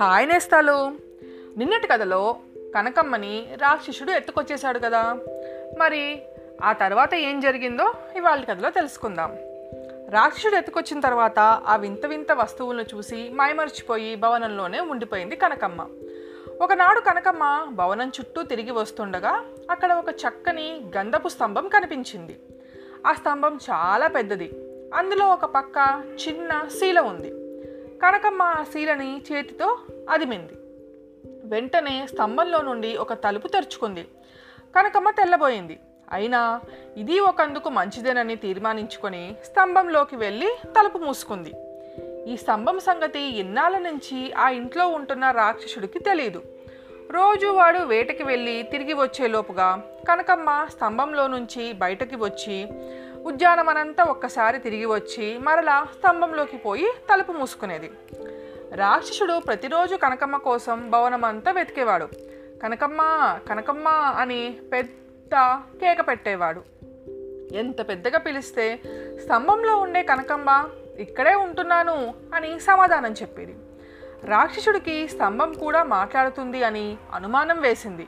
Hi నేస్తాలు. నిన్నటి కథలో కనకమ్మని రాక్షసుడు ఎత్తుకొచ్చేశాడు కదా. మరి ఆ తర్వాత ఏం జరిగిందో ఇవాళ కథలో తెలుసుకుందాం. రాక్షసుడు ఎత్తుకొచ్చిన తర్వాత ఆ వింత వింత వస్తువులను చూసి మైమర్చిపోయి భవనంలోనే ఉండిపోయింది కనకమ్మ. ఒకనాడు కనకమ్మ భవనం చుట్టూ తిరిగి వస్తుండగా అక్కడ ఒక చక్కని గంధపు స్తంభం కనిపించింది. ఆ స్తంభం చాలా పెద్దది. అందులో ఒక పక్క చిన్న శీల ఉంది. కనకమ్మ ఆ శీలని చేతితో అదిమింది. వెంటనే స్తంభంలో నుండి ఒక తలుపు తెరుచుకుంది. కనకమ్మ తెల్లబోయింది. అయినా ఇది ఒకందుకు మంచిదేనని తీర్మానించుకొని స్తంభంలోకి వెళ్ళి తలుపు మూసుకుంది. ఈ స్తంభం సంగతి ఇన్నాళ్ళ నుంచి ఆ ఇంట్లో ఉంటున్న రాక్షసుడికి తెలియదు రోజు వాడు వేటకి వెళ్ళి తిరిగి వచ్చేలోపుగా కనకమ్మ స్తంభంలో నుంచి బయటకి వచ్చి ఉద్యానమనంతా ఒక్కసారి తిరిగి వచ్చి మరలా స్తంభంలోకి పోయి తలుపు మూసుకునేది. రాక్షసుడు ప్రతిరోజు కనకమ్మ కోసం భవనమంతా వెతికేవాడు. కనకమ్మ కనకమ్మ అని పెద్ద కేక పెట్టేవాడు. ఎంత పెద్దగా పిలిస్తే స్తంభంలో ఉండే కనకమ్మ ఇక్కడే ఉంటున్నాను అని సమాధానం చెప్పేది. రాక్షసుడికి స్తంభం కూడా మాట్లాడుతుంది అని అనుమానం వేసింది.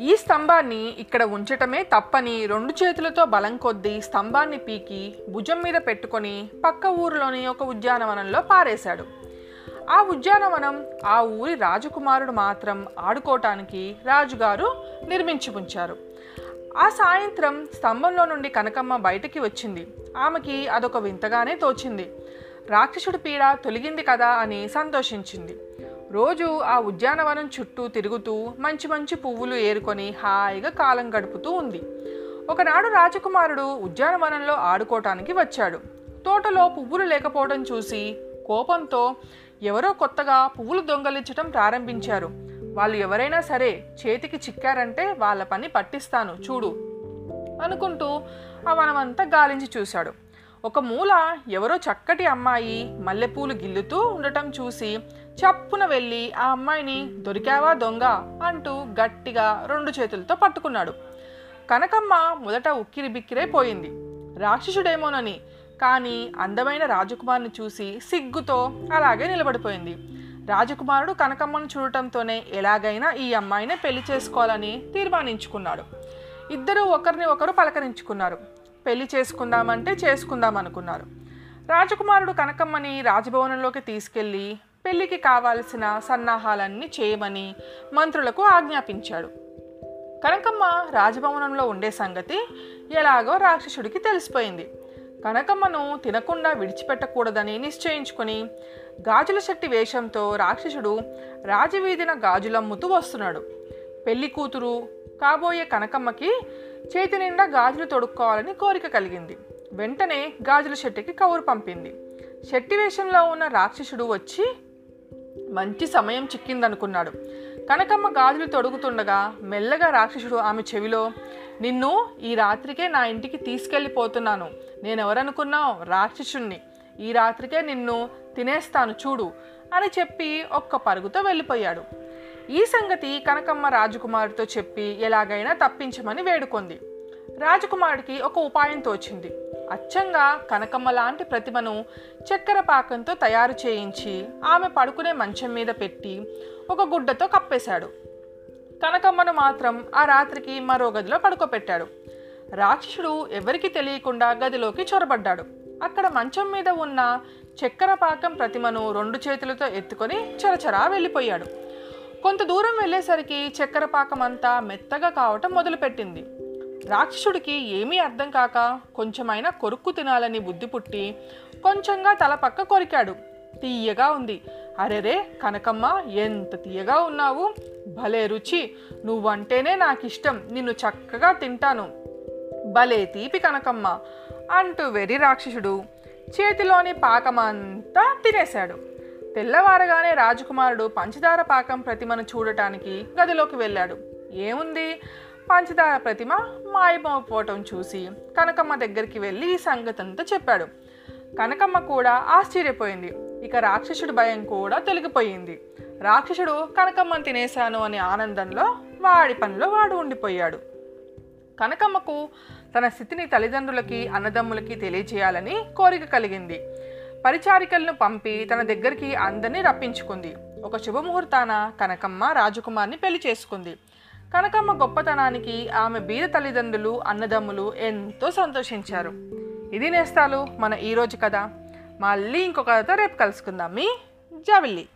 ఈ స్తంభాన్ని ఇక్కడ ఉంచటమే తప్పని రెండు చేతులతో బలం కొద్దీ స్తంభాన్ని పీకి భుజం మీద పెట్టుకొని పక్క ఊరిలోని ఒక ఉద్యానవనంలో పారేశాడు. ఆ ఉద్యానవనం ఆ ఊరి రాజకుమారుడు మాత్రం ఆడుకోవటానికి రాజుగారు నిర్మించి ఉంచారు. ఆ సాయంత్రం స్తంభంలో నుండి కనకమ్మ బయటికి వచ్చింది. ఆమెకి అదొక వింతగానే తోచింది. రాక్షసుడి పీడ తొలగింది కదా అని సంతోషించింది. రోజు ఆ ఉద్యానవనం చుట్టూ తిరుగుతూ మంచి మంచి పువ్వులు ఏరుకొని హాయిగా కాలం గడుపుతూ ఉంది. ఒకనాడు రాజకుమారుడు ఉద్యానవనంలో ఆడుకోవటానికి వచ్చాడు. తోటలో పువ్వులు లేకపోవడం చూసి కోపంతో ఎవరో కొత్తగా పువ్వులు దొంగలించడం ప్రారంభించారు. వాళ్ళు ఎవరైనా సరే చేతికి చిక్కారంటే వాళ్ళ పని పట్టిస్తాను చూడు అనుకుంటూ ఆ వనమంతా గాలించి చూశాడు. ఒక మూల ఎవరో చక్కటి అమ్మాయి మల్లెపూలు గిల్లుతూ ఉండటం చూసి చప్పున వెళ్ళి ఆ అమ్మాయిని దొరికావా దొంగ? అంటూ గట్టిగా రెండు చేతులతో పట్టుకున్నాడు. కనకమ్మ మొదట ఉక్కిరి బిక్కిరైపోయింది రాక్షసుడేమోనని కానీ అందమైన రాజకుమారుని చూసి సిగ్గుతో అలాగే నిలబడిపోయింది. రాజకుమారుడు కనకమ్మను చూడటంతోనే ఎలాగైనా ఈ అమ్మాయినే పెళ్ళి చేసుకోవాలని తీర్మానించుకున్నాడు. ఇద్దరూ ఒకరిని ఒకరు పలకరించుకున్నారు. పెళ్ళి చేసుకుందామంటే చేసుకుందాం అనుకున్నారు రాజకుమారుడు కనకమ్మని రాజభవనంలోకి తీసుకెళ్ళి పెళ్ళికి కావాల్సిన సన్నాహాలన్నీ చేయమని మంత్రులకు ఆజ్ఞాపించాడు. కనకమ్మ రాజభవనంలో ఉండే సంగతి ఎలాగో రాక్షసుడికి తెలిసిపోయింది. కనకమ్మను తినకుండా విడిచిపెట్టకూడదని నిశ్చయించుకొని గాజుల శక్తి వేషంతో రాక్షసుడు రాజవీధిన గాజులమ్ముతూ వస్తున్నాడు. పెళ్ళి కూతురు కాబోయే కనకమ్మకి చేతి నిండా గాజులు తొడుక్కోవాలని కోరిక కలిగింది. వెంటనే గాజుల శెట్టికి కౌరు పంపింది. శెట్టి వేషంలో ఉన్న రాక్షసుడు వచ్చి మంచి సమయం చిక్కిందనుకున్నాడు. కనకమ్మ గాజులు తొడుగుతుండగా మెల్లగా రాక్షసుడు ఆమె చెవిలో నిన్ను ఈ రాత్రికే నా ఇంటికి తీసుకెళ్ళిపోతున్నాను. నేనెవరనుకున్నావు? రాక్షసుణ్ణి. ఈ రాత్రికే నిన్ను తినేస్తాను చూడు అని చెప్పి ఒక్క పరుగుతో వెళ్ళిపోయాడు. ఈ సంగతి కనకమ్మ రాజకుమారుడితో చెప్పి ఎలాగైనా తప్పించమని వేడుకొంది. రాజకుమారుడికి ఒక ఉపాయం తోచింది. అచ్చంగా కనకమ్మ లాంటి ప్రతిమను చక్కెర పాకంతో తయారు చేయించి ఆమె పడుకునే మంచం మీద పెట్టి ఒక గుడ్డతో కప్పేశాడు. కనకమ్మను మాత్రం ఆ రాత్రికి మరో గదిలో పడుకోపెట్టాడు. రాక్షసుడు ఎవరికి తెలియకుండా గదిలోకి చొరబడ్డాడు. అక్కడ మంచం మీద ఉన్న చక్కెర పాకం ప్రతిమను రెండు చేతులతో ఎత్తుకొని చరచరా వెళ్ళిపోయాడు. కొంత దూరం వెళ్ళేసరికి చక్కెర పాకం అంతా మెత్తగా కావటం మొదలుపెట్టింది. రాక్షసుడికి ఏమీ అర్థం కాక కొంచెమైనా కొరుక్కు తినాలని బుద్ధి పుట్టి కొంచెంగా తల పక్క కొరికాడు. తీయగా ఉంది. అరెరే కనకమ్మ ఎంత తీయగా ఉన్నావు? భలే రుచి. నువ్వంటేనే నాకు ఇష్టం నిన్ను చక్కగా తింటాను. భలే తీపి కనకమ్మ! అంటూ వెరి రాక్షసుడు చేతిలోని పాకమంతా తినేశాడు. తెల్లవారగానే రాజకుమారుడు పంచదార పాకం ప్రతిమను చూడటానికి గదిలోకి వెళ్ళాడు. ఏముంది? పంచదార ప్రతిమ మాయమవుపోవటం చూసి కనకమ్మ దగ్గరికి వెళ్ళి ఈ సంగతంతా చెప్పాడు. కనకమ్మ కూడా ఆశ్చర్యపోయింది. ఇక రాక్షసుడి భయం కూడా తొలగిపోయింది. రాక్షసుడు కనకమ్మను తినేశాను అనే ఆనందంలో వాడి పనిలో వాడు ఉండిపోయాడు. కనకమ్మకు తన స్థితిని తల్లిదండ్రులకి అన్నదమ్ములకి తెలియజేయాలని కోరిక కలిగింది. పరిచారికలను పంపి తన దగ్గరికి అందరినీ రప్పించుకుంది. ఒక శుభముహూర్తాన కనకమ్మ రాజకుమార్ని పెళ్ళి చేసుకుంది. కనకమ్మ గొప్పతనానికి ఆమె బీద తల్లిదండ్రులు అన్నదమ్ములు ఎంతో సంతోషించారు. ఇది నేస్తాలు మన ఈరోజు కథ. మళ్ళీ ఇంకొక కథతో రేపు కలుసుకుందాం. మీ జావిల్లి.